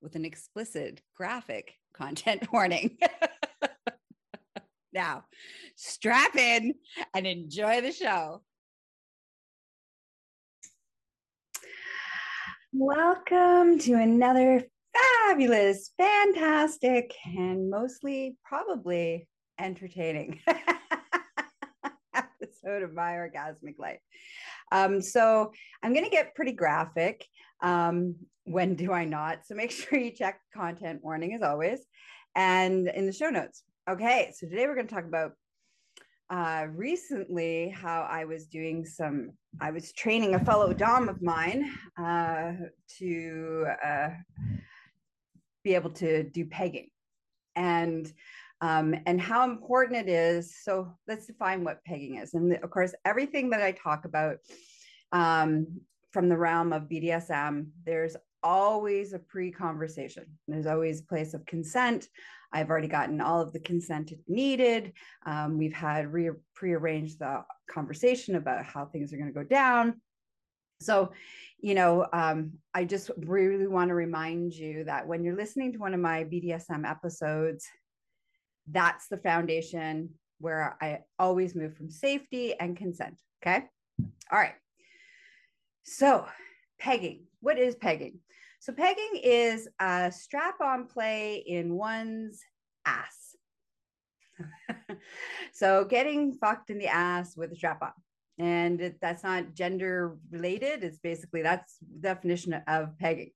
with an explicit graphic content warning. now, strap in and enjoy the show. Welcome to another fabulous, fantastic, and mostly probably entertaining episode of My Orgasmic Life. Um, so I'm going to get pretty graphic. Um, when do I not? So make sure you check content warning as always and in the show notes. Okay, so today we're going to talk about uh, recently how I was doing some, I was training a fellow Dom of mine uh, to uh, be able to do pegging. And um, and how important it is. So let's define what pegging is. And of course, everything that I talk about um, from the realm of BDSM, there's always a pre conversation. There's always a place of consent. I've already gotten all of the consent needed. Um, we've had re- prearranged the conversation about how things are going to go down. So, you know, um, I just really want to remind you that when you're listening to one of my BDSM episodes, that's the foundation where I always move from safety and consent. Okay. All right. So, pegging. What is pegging? So, pegging is a strap on play in one's ass. so, getting fucked in the ass with a strap on. And that's not gender related. It's basically that's definition of pegging.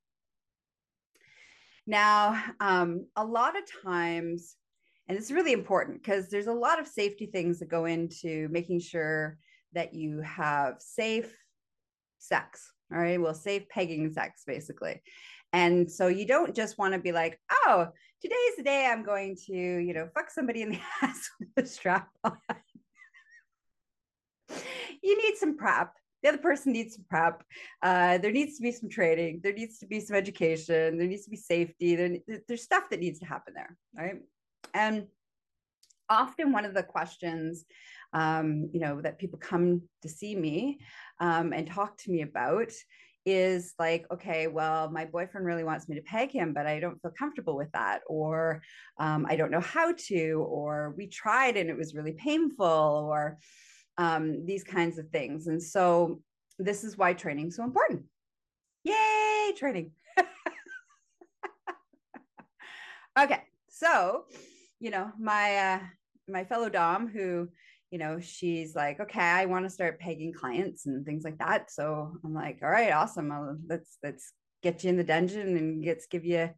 Now, um, a lot of times and it's really important because there's a lot of safety things that go into making sure that you have safe sex. All right. Well, safe pegging sex, basically. And so you don't just want to be like, oh, today's the day I'm going to, you know, fuck somebody in the ass with a strap on. you need some prep. The other person needs some prep. Uh, there needs to be some training. There needs to be some education. There needs to be safety. There, there's stuff that needs to happen there. Right. And often one of the questions, um, you know, that people come to see me um, and talk to me about is like, okay, well, my boyfriend really wants me to peg him, but I don't feel comfortable with that, or um, I don't know how to, or we tried and it was really painful, or um, these kinds of things. And so this is why training is so important. Yay, training. okay, so you know, my uh my fellow Dom who, you know, she's like, okay, I want to start pegging clients and things like that. So I'm like, all right, awesome. I'll, let's let's get you in the dungeon and let's give you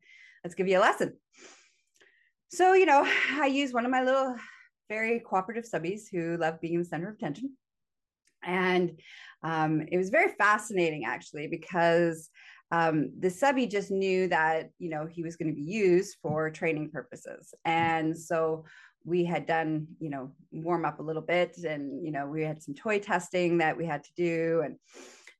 let's give you a lesson. So, you know, I use one of my little very cooperative subbies who love being in the center of attention. And um, it was very fascinating actually because um, the subby just knew that you know he was going to be used for training purposes. And so we had done you know warm up a little bit and you know we had some toy testing that we had to do and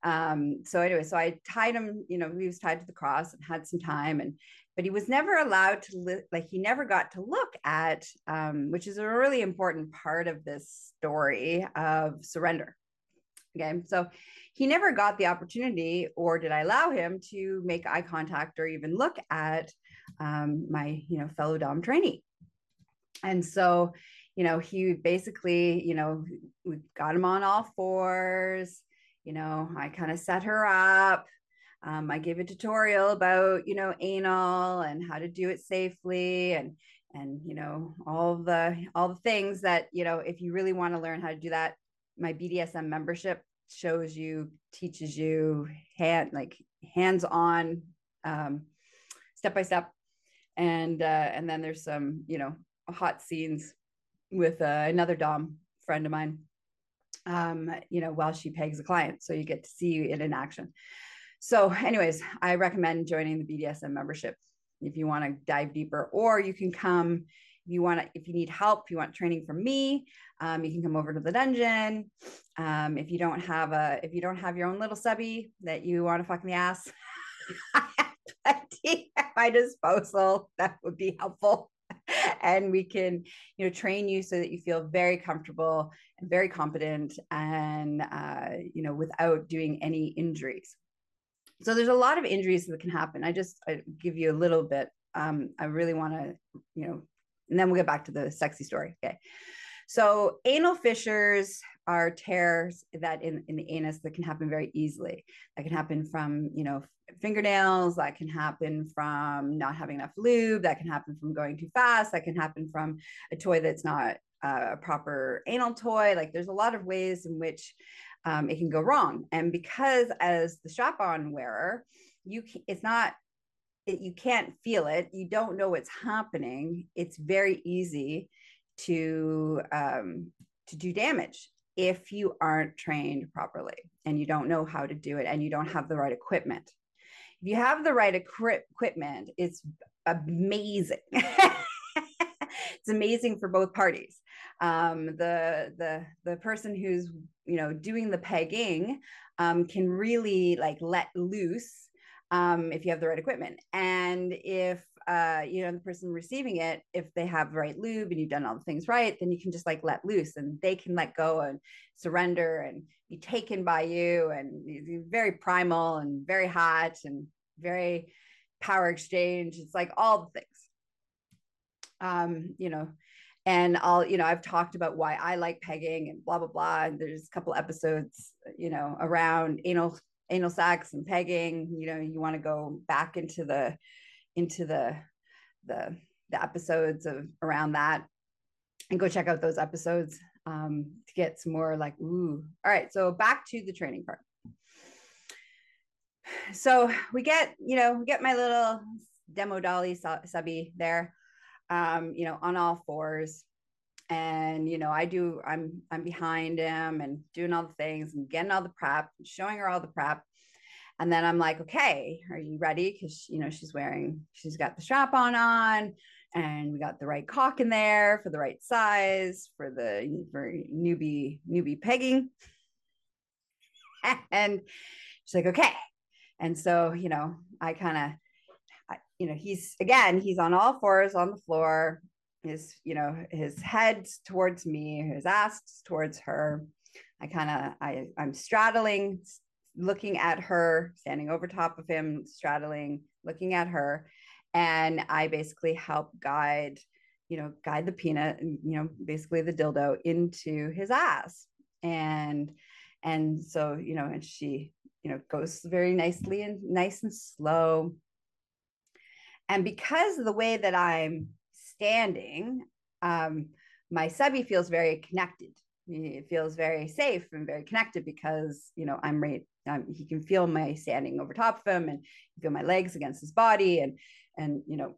um, so anyway so i tied him you know he was tied to the cross and had some time and but he was never allowed to li- like he never got to look at um, which is a really important part of this story of surrender. Okay so he never got the opportunity, or did I allow him to make eye contact or even look at um, my, you know, fellow Dom trainee. And so, you know, he basically, you know, we got him on all fours. You know, I kind of set her up. Um, I gave a tutorial about, you know, anal and how to do it safely, and and you know all the all the things that you know if you really want to learn how to do that my bdsm membership shows you teaches you hand like hands on um, step by step and uh, and then there's some you know hot scenes with uh, another dom friend of mine um, you know while she pegs a client. So you get to see it in action. So anyways i recommend joining the bdsm membership if you want to dive deeper or you can come you want to if you need help you want training from me um, you can come over to the dungeon. Um, if you don't have a if you don't have your own little subby that you want to fuck in the ass i have plenty at my disposal that would be helpful. And we can you know train you so that you feel very comfortable and very competent and uh, you know without doing any injuries. So there's a lot of injuries that can happen. I just I give you a little bit. Um, i really want to you know and then we'll get back to the sexy story. Okay. So anal fissures are tears that in, in the anus that can happen very easily. That can happen from you know fingernails that can happen from not having enough lube that can happen from going too fast that can happen from a toy that's not uh, a proper anal toy. Like there's a lot of ways in which um, it can go wrong. And because as the strap on wearer, you can, it's not it, you can't feel it. You don't know what's happening. It's very easy to um, to do damage if you aren't trained properly and you don't know how to do it and you don't have the right equipment. If you have the right equipment, it's amazing. it's amazing for both parties. Um, the the the person who's you know doing the pegging um, can really like let loose um, if you have the right equipment. And if uh, you know the person receiving it if they have the right lube and you've done all the things right then you can just like let loose and they can let go and surrender and be taken by you and very primal and very hot and very power exchange. It's like all the things. Um, you know and I'll, you know, I've talked about why I like pegging and blah blah blah. And there's a couple episodes, you know, around anal anal sex and pegging. You know, you want to go back into the into the the the episodes of around that and go check out those episodes um, to get some more like ooh. All right, so back to the training part. So we get, you know, we get my little demo dolly subby there um, you know, on all fours. And, you know, I do, I'm, I'm behind him and doing all the things and getting all the prep, showing her all the prep. And then I'm like, okay, are you ready? Cause you know, she's wearing, she's got the strap on on and we got the right cock in there for the right size for the for newbie newbie pegging and she's like okay and so you know i kind of you know, he's again, he's on all fours on the floor, his, you know, his head towards me, his ass towards her. I kind of, I, I'm straddling, looking at her, standing over top of him, straddling, looking at her. And I basically help guide, you know, guide the peanut, you know, basically the dildo into his ass. And, and so, you know, and she, you know, goes very nicely and nice and slow and because of the way that I'm standing, um, my subby feels very connected. He feels very safe and very connected because you know I'm right. Um, he can feel my standing over top of him and feel my legs against his body, and and you know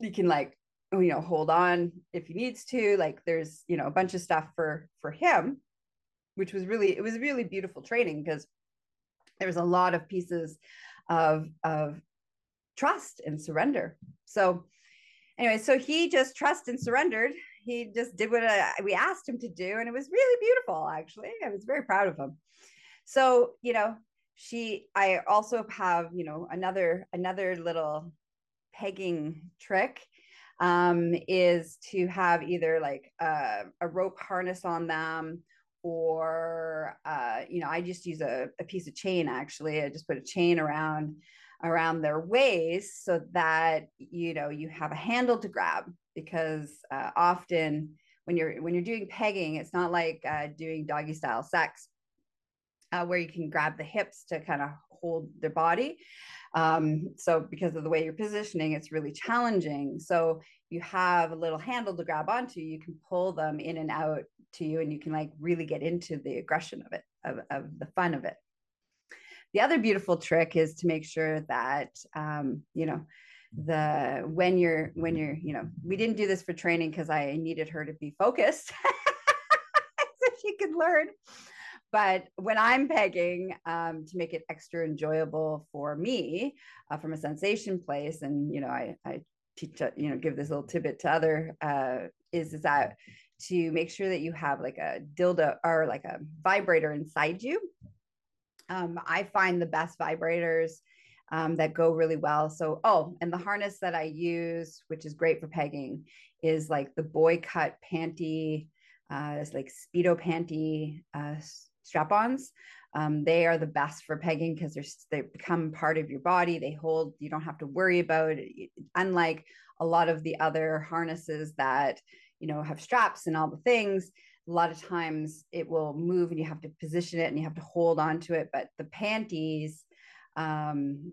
he can like you know hold on if he needs to. Like there's you know a bunch of stuff for for him, which was really it was really beautiful training because there was a lot of pieces of of trust and surrender. So, anyway, so he just trust and surrendered. He just did what uh, we asked him to do, and it was really beautiful. Actually, I was very proud of him. So, you know, she. I also have, you know, another another little pegging trick um, is to have either like uh, a rope harness on them or uh, you know i just use a, a, piece of chain actually i just put a chain around around their waist so that you know you have a handle to grab because uh, often when you're when you're doing pegging it's not like uh, doing doggy style sex uh, where you can grab the hips to kind of hold their body. Um, so because of the way you're positioning, it's really challenging. So you have a little handle to grab onto, you can pull them in and out to you, and you can like really get into the aggression of it, of, of the fun of it. The other beautiful trick is to make sure that um, you know the when you're when you're you know we didn't do this for training because I needed her to be focused so she could learn but when I'm pegging um, to make it extra enjoyable for me uh, from a sensation place, and you know, I, I teach, uh, you know, give this little tidbit to other uh, is is that to make sure that you have like a dildo or like a vibrator inside you. Um, I find the best vibrators um, that go really well. So, oh, and the harness that I use, which is great for pegging, is like the boy cut panty. Uh, it's like speedo panty uh, strap-ons. Um, they are the best for pegging because they're become part of your body. They hold. You don't have to worry about it. Unlike a lot of the other harnesses that you know have straps and all the things. A lot of times it will move and you have to position it and you have to hold on to it. But the panties um,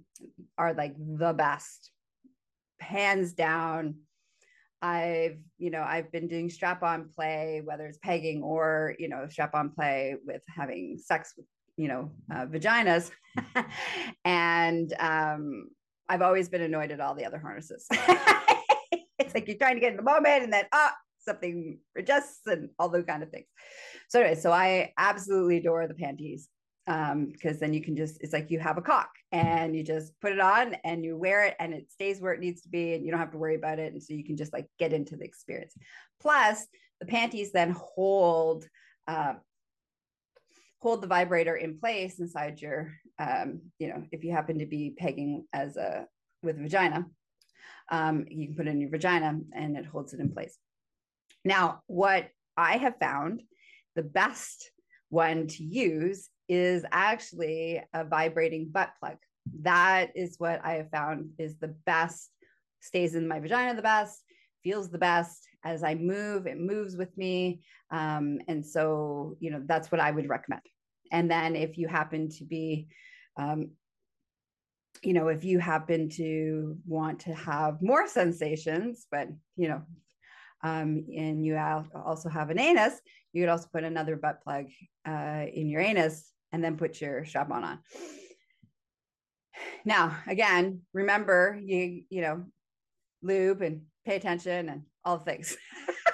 are like the best, hands down I've, you know, I've been doing strap on play, whether it's pegging or, you know, strap on play with having sex with, you know, uh, vaginas. and um, I've always been annoyed at all the other harnesses. it's like you're trying to get in the moment and then, ah, something adjusts and all those kind of things. So, anyway, so I absolutely adore the panties um because then you can just it's like you have a cock and you just put it on and you wear it and it stays where it needs to be and you don't have to worry about it. And so you can just like get into the experience. Plus the panties then hold uh, hold the vibrator in place inside your um you know if you happen to be pegging as a with a vagina um you can put it in your vagina and it holds it in place now what i have found the best one to use is actually a vibrating butt plug. That is what I have found is the best, stays in my vagina the best, feels the best. As I move, it moves with me. Um, and so, you know, that's what I would recommend. And then if you happen to be, um, you know, if you happen to want to have more sensations, but, you know, um, and you also have an anus, you could also put another butt plug uh, in your anus and then put your strap on. Now, again, remember you, you know, lube and pay attention and all the things.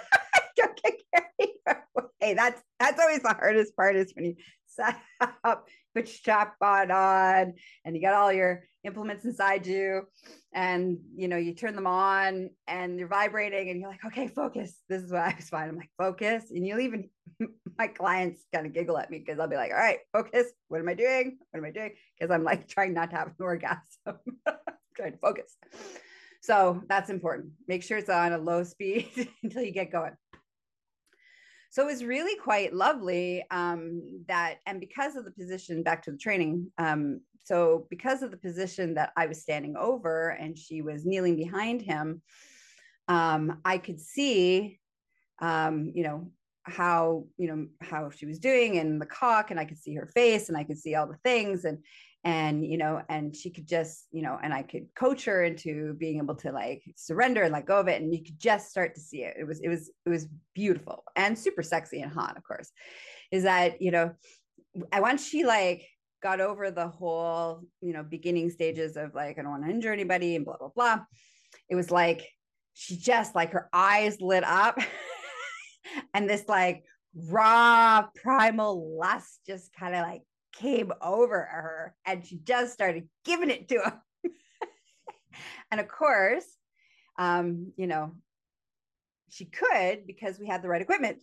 Don't get carried away. That's that's always the hardest part is when you set up, put strap on on, and you got all your implements inside you, and you know, you turn them on and you're vibrating, and you're like, okay, focus. This is what I was fine. I'm like, focus, and you'll even my clients kind of giggle at me because I'll be like, all right, focus. What am I doing? What am I doing? Because I'm like trying not to have an orgasm, trying to focus. So that's important. Make sure it's on a low speed until you get going. So it was really quite lovely um, that, and because of the position, back to the training. Um, so because of the position that I was standing over and she was kneeling behind him, um, I could see, um, you know, how you know how she was doing and the cock and i could see her face and i could see all the things and and you know and she could just you know and i could coach her into being able to like surrender and let go of it and you could just start to see it. It was it was it was beautiful and super sexy and hot of course is that you know i once she like got over the whole you know beginning stages of like i don't want to injure anybody and blah blah blah it was like she just like her eyes lit up and this like raw primal lust just kind of like came over her and she just started giving it to him. and of course, um, you know, she could because we had the right equipment.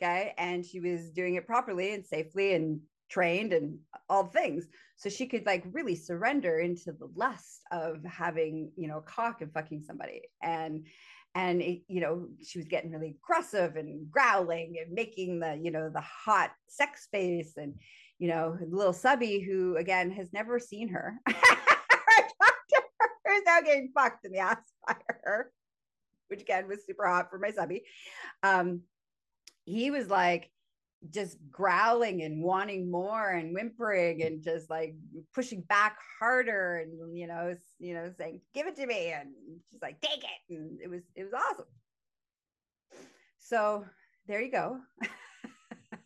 Okay. And she was doing it properly and safely and trained and all things. So she could like really surrender into the lust of having, you know, cock and fucking somebody. And and it, you know she was getting really aggressive and growling and making the you know the hot sex face and you know little subby who again has never seen her. Her, is now getting fucked in the ass by her which again was super hot for my subby. Um he was like just growling and wanting more and whimpering and just like pushing back harder and you know you know saying give it to me and she's like take it and it was it was awesome. So there you go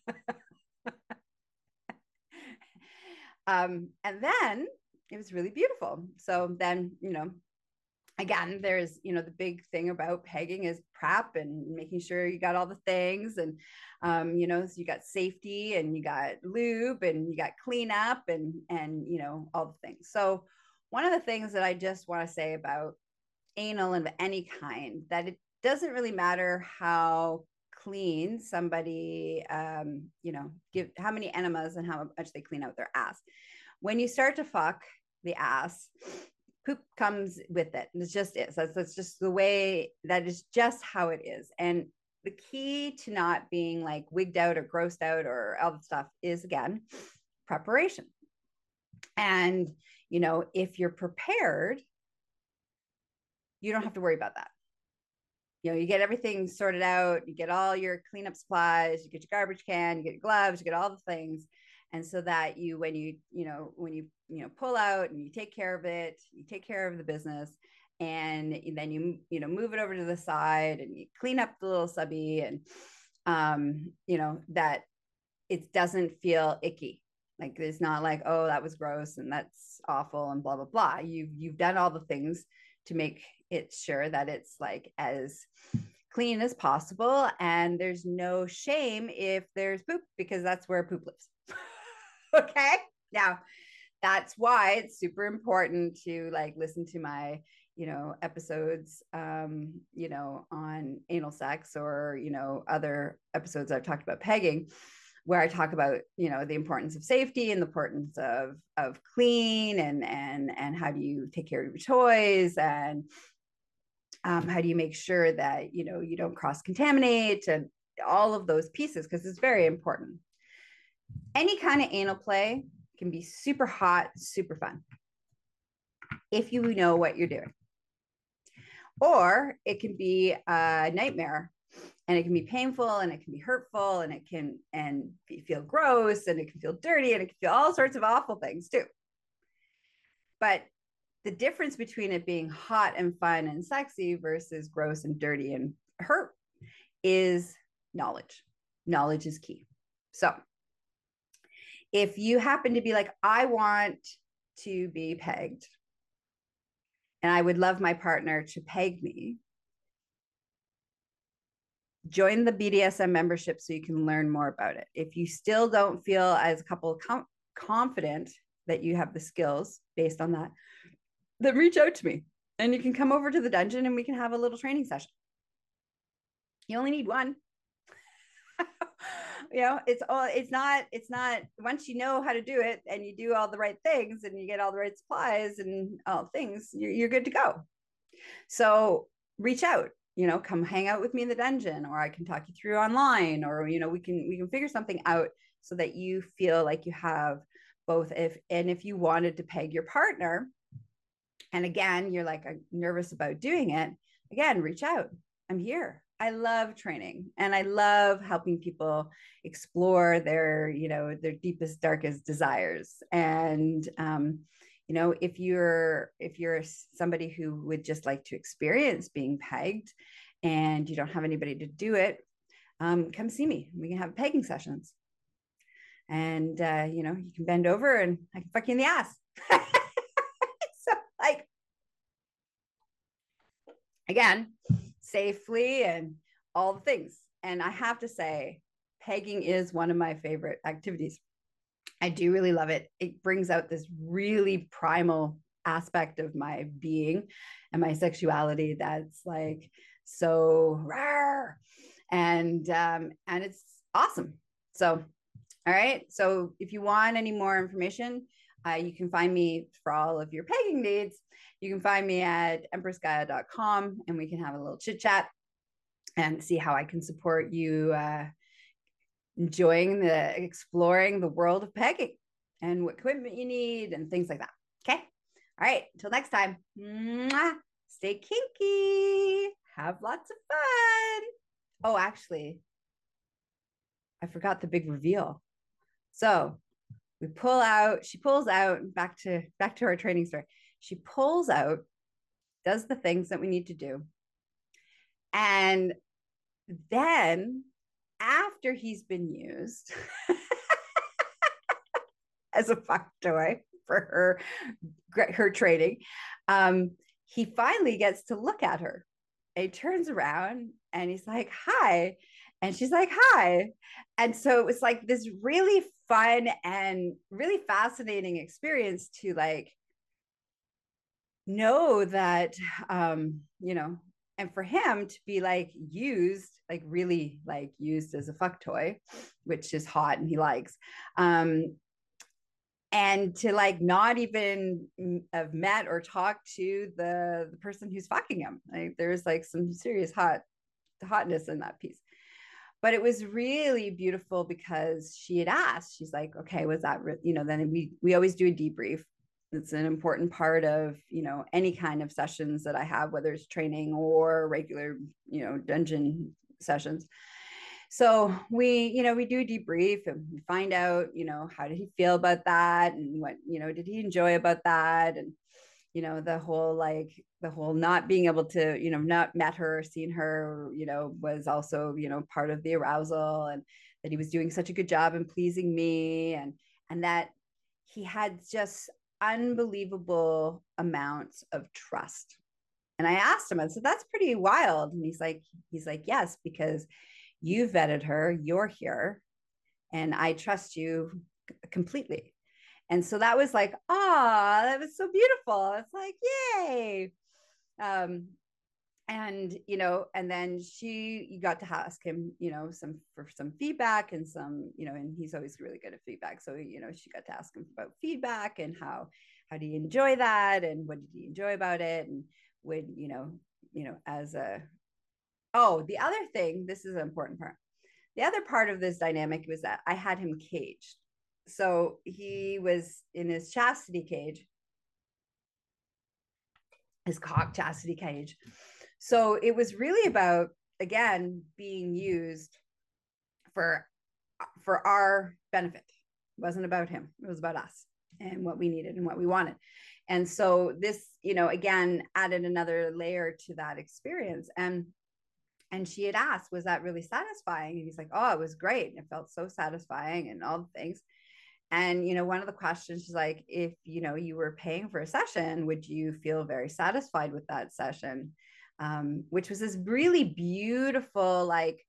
um and then it was really beautiful. So then you know again there's you know the big thing about pegging is prep and making sure you got all the things and um, you know so you got safety and you got lube and you got cleanup and and you know all the things. So one of the things that i just want to say about anal of any kind that it doesn't really matter how clean somebody um, you know give how many enemas and how much they clean out their ass when you start to fuck the ass poop comes with it. It just is. That's, that's just the way that is just how it is. And the key to not being like wigged out or grossed out or all the stuff is again preparation. And you know, if you're prepared, you don't have to worry about that. You know, you get everything sorted out, you get all your cleanup supplies, you get your garbage can, you get gloves, you get all the things. And so that you when you you know when you you know pull out and you take care of it you take care of the business and then you you know move it over to the side and you clean up the little subby and um you know that it doesn't feel icky. Like it's not like oh that was gross and that's awful and blah blah blah. You've you've done all the things to make it sure that it's like as clean as possible and there's no shame if there's poop because that's where poop lives okay. Now, that's why it's super important to like listen to my you know episodes um you know on anal sex or you know other episodes i've talked about pegging where i talk about you know the importance of safety and the importance of of clean and and and how do you take care of your toys and um, how do you make sure that you know you don't cross contaminate and all of those pieces because it's very important any kind of anal play can be super hot, super fun if you know what you're doing. Or it can be a nightmare and it can be painful and it can be hurtful and it can and feel gross and it can feel dirty and it can feel all sorts of awful things too. But the difference between it being hot and fun and sexy versus gross and dirty and hurt is knowledge. Knowledge is key. So if you happen to be like, I want to be pegged and I would love my partner to peg me, join the BDSM membership so you can learn more about it. If you still don't feel as a couple com- confident that you have the skills based on that, then reach out to me. And you can come over to the dungeon and we can have a little training session. You only need one. You know it's all it's not it's not once you know how to do it and you do all the right things and you get all the right supplies and all things you're, you're good to go. So reach out you know come hang out with me in the dungeon or i can talk you through online or you know we can we can figure something out so that you feel like you have both if and if you wanted to peg your partner and again you're like nervous about doing it again reach out i'm here I love training and I love helping people explore their, you know, their deepest, darkest desires. And, um, you know, if you're if you're somebody who would just like to experience being pegged, and you don't have anybody to do it, um, come see me. We can have pegging sessions, and uh, you know, you can bend over and I can fuck you in the ass. so, like, again, safely and all the things. And I have to say, pegging is one of my favorite activities. I do really love it. It brings out this really primal aspect of my being and my sexuality that's like so rare and um and it's awesome so all right so if you want any more information uh, you can find me for all of your pegging needs you can find me at empressgaia.com and we can have a little chit chat and see how I can support you uh, enjoying the exploring the world of pegging and what equipment you need and things like that. Okay. All right. Until next time, mwah, stay kinky. Have lots of fun. Oh, actually, I forgot the big reveal. So we pull out, she pulls out back to back to our training story. She pulls out, does the things that we need to do. And then after he's been used as a fuck toy for her her training, um, he finally gets to look at her. And he turns around and he's like, "Hi," and she's like, "Hi," and so it was like this really fun and really fascinating experience to like know that um you know and for him to be like used like really like used as a fuck toy which is hot and he likes um and to like not even have met or talked to the the person who's fucking him like there's like some serious hot hotness in that piece but it was really beautiful because she had asked she's like okay was that re-? you know then we we always do a debrief it's an important part of you know any kind of sessions that i have whether it's training or regular you know dungeon sessions. So we you know we do debrief and find out you know how did he feel about that and what you know did he enjoy about that? And you know the whole like the whole not being able to you know not met her seen her you know was also you know part of the arousal and that he was doing such a good job in pleasing me. And and that he had just unbelievable amounts of trust. And I asked him, I said, that's pretty wild. And he's like, he's like, yes, because you vetted her, you're here, and I trust you completely. And so that was like, ah, that was so beautiful. It's like, yay. Um, and you know and then she you got to ask him you know some for some feedback and some you know and he's always really good at feedback. So you know she got to ask him about feedback and how how do you enjoy that and what did you enjoy about it? And would you know you know as a oh the other thing this is an important part. The other part of this dynamic was that i had him caged. So he was in his chastity cage his cock chastity cage so it was really about again being used for for our benefit. It wasn't about him. It was about us and what we needed and what we wanted. And so this, you know, again added another layer to that experience. And and she had asked, was that really satisfying? And he's like, oh, it was great. And it felt so satisfying and all the things. And, you know, one of the questions is like, if, you know, you were paying for a session, would you feel very satisfied with that session? Um, which was this really beautiful, like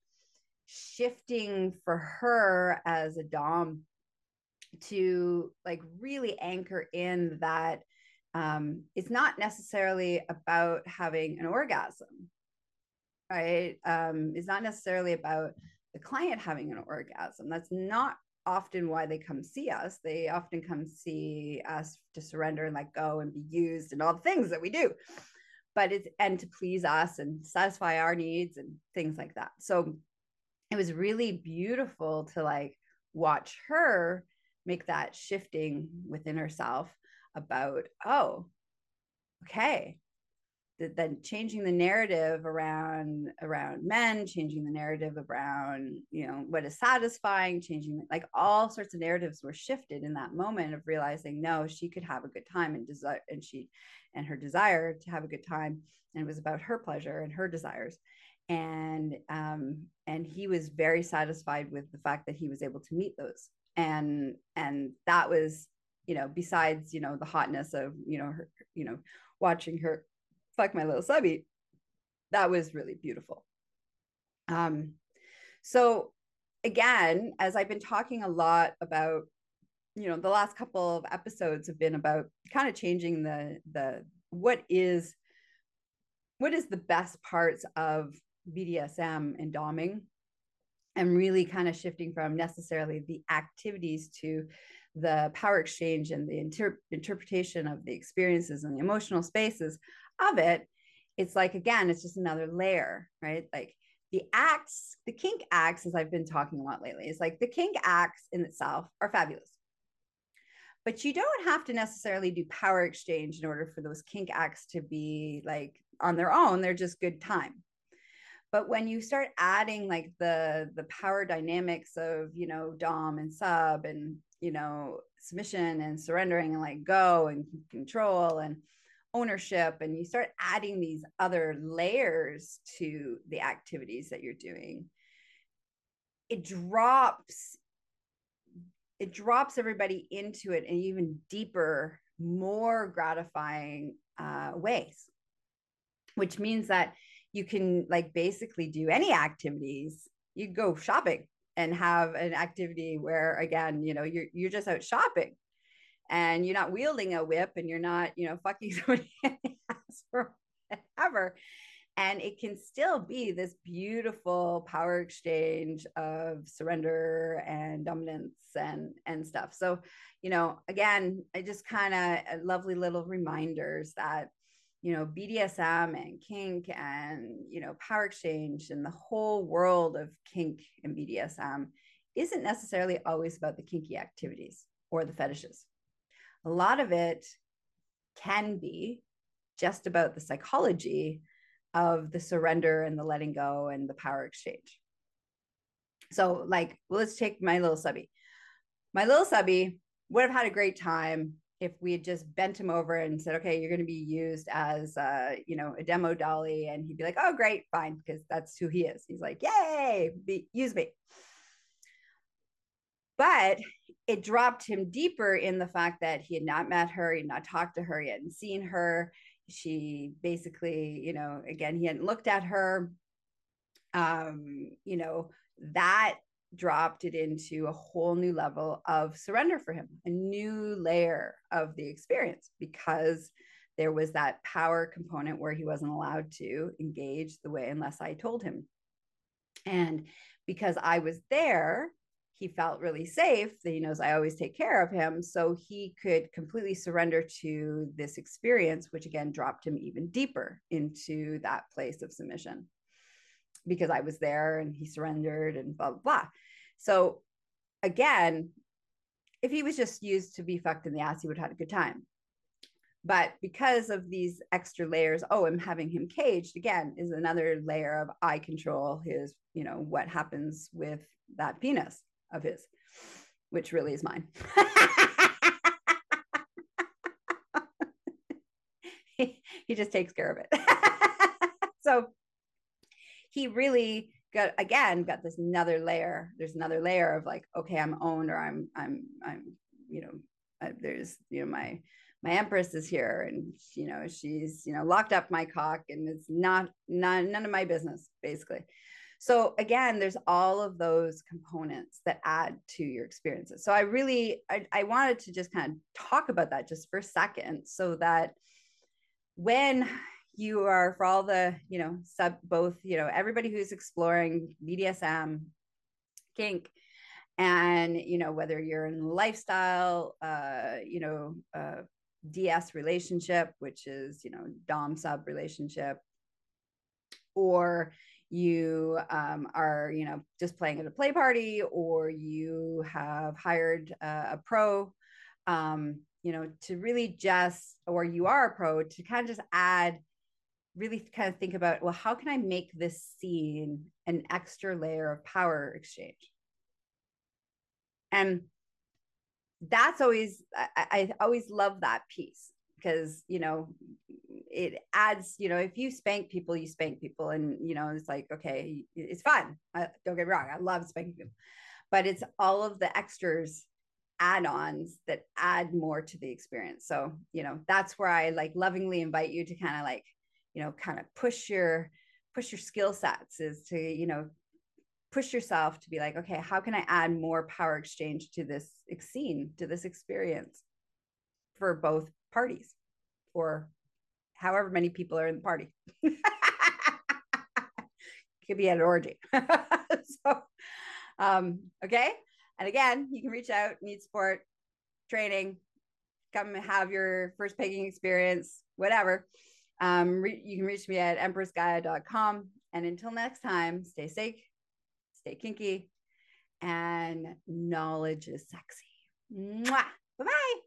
shifting for her as a Dom to like really anchor in that um, it's not necessarily about having an orgasm, right? Um, it's not necessarily about the client having an orgasm. That's not often why they come see us. They often come see us to surrender and let go and be used and all the things that we do but it's and to please us and satisfy our needs and things like that. So it was really beautiful to like watch her make that shifting within herself about oh okay then changing the narrative around around men changing the narrative around you know what is satisfying changing like all sorts of narratives were shifted in that moment of realizing no she could have a good time and desire and she and her desire to have a good time and it was about her pleasure and her desires. And um, and he was very satisfied with the fact that he was able to meet those. And and that was you know besides you know the hotness of you know her you know watching her fuck my little subby. That was really beautiful. Um so again as i've been talking a lot about you know the last couple of episodes have been about kind of changing the the what is what is the best parts of BDSM and doming and really kind of shifting from necessarily the activities to the power exchange and the inter- interpretation of the experiences and the emotional spaces of it it's like again it's just another layer right? Like the acts the kink acts as i've been talking a lot lately is like the kink acts in itself are fabulous. But you don't have to necessarily do power exchange in order for those kink acts to be like on their own they're just good time. But when you start adding like the the power dynamics of you know dom and sub and you know submission and surrendering and like go and control and ownership and you start adding these other layers to the activities that you're doing it drops it drops everybody into it in even deeper more gratifying uh, ways. Which means that you can like basically do any activities. You go shopping and have an activity where again you know you're you're just out shopping and you're not wielding a whip and you're not you know fucking somebody or whatever. And it can still be this beautiful power exchange of surrender and dominance and and stuff. So you know again i just kind of uh, lovely little reminders that you know bdsm and kink and you know power exchange and the whole world of kink and bdsm isn't necessarily always about the kinky activities or the fetishes a lot of it can be just about the psychology of the surrender and the letting go and the power exchange. So, like, well, let's take my little subby. My little subby would have had a great time if we had just bent him over and said, okay, you're going to be used as, uh, you know, a demo dolly. And he'd be like, oh, great, fine, because that's who he is. He's like, yay, be, use me. But it dropped him deeper in the fact that he had not met her, he had not talked to her, he hadn't seen her. She basically, you know, again, he hadn't looked at her. Um, you know, that dropped it into a whole new level of surrender for him, a new layer of the experience because there was that power component where he wasn't allowed to engage the way unless I told him. And because I was there, he felt really safe that he knows I always take care of him. So he could completely surrender to this experience, which again dropped him even deeper into that place of submission because I was there and he surrendered and blah, blah, blah. So again, if he was just used to be fucked in the ass, he would have had a good time. But because of these extra layers, oh, I'm having him caged again is another layer of I control his, you know, what happens with that penis of his, which really is mine. he, he just takes care of it. so he really got again got this another layer. There's another layer of like, okay, I'm owned or I'm I'm I'm you know uh, there's you know my my empress is here and you know she's you know locked up my cock and it's not none none of my business basically so again, there's all of those components that add to your experiences. So I really, I, I wanted to just kind of talk about that just for a second so that when you are for all the, you know, sub both, you know, everybody who's exploring BDSM, kink, and you know whether you're in lifestyle uh you know uh ds relationship which is you know dom sub relationship or you um, are you know just playing at a play party or you have hired a pro um, you know to really just or you are a pro to kind of just add really kind of think about well how can i make this scene an extra layer of power exchange? And that's always I, I always love that piece because you know it adds you know if you spank people you spank people and you know it's like okay it's fun uh, I, don't get me wrong i love spanking people but it's all of the extras add-ons that add more to the experience so you know that's where i like lovingly invite you to kind of like you know kind of push your push your skill sets is to you know push yourself to be like okay how can i add more power exchange to this scene to this experience for both parties or however many people are in the party. Could be at an orgy. so, um, okay. And again, you can reach out, need support, training, come have your first pegging experience, whatever. Um, re- you can reach me at empressgaia.com. And until next time, stay safe, stay kinky, and knowledge is sexy. Bye bye.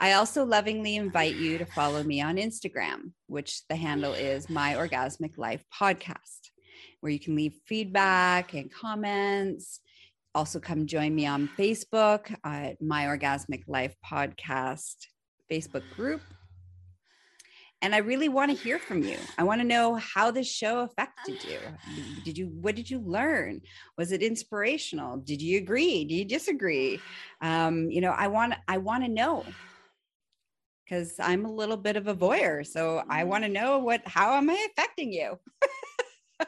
I also lovingly invite you to follow me on Instagram, which the handle is My Orgasmic Life Podcast, where you can leave feedback and comments. Also, come join me on Facebook at My Orgasmic Life Podcast Facebook group. And I really want to hear from you. I want to know how this show affected you. Did you, what did you learn? Was it inspirational? Did you agree? Do you disagree? Um, you know, I want, I want to know because I'm a little bit of a voyeur. So I mm-hmm. want to know what, how am I affecting you?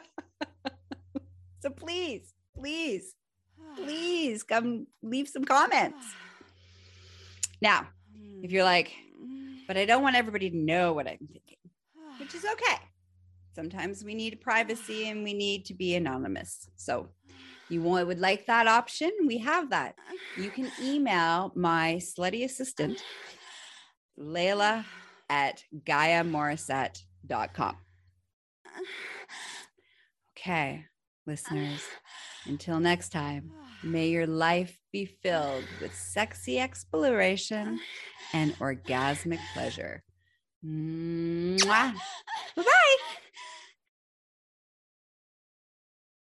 so please, please, please come leave some comments. Now, if you're like, but I don't want everybody to know what I'm thinking, which is okay. Sometimes we need privacy and we need to be anonymous. So you would like that option? We have that. You can email my slutty assistant Layla at GaiaMorrissette.com. Okay, listeners, until next time, may your life be filled with sexy exploration and orgasmic pleasure. Bye bye.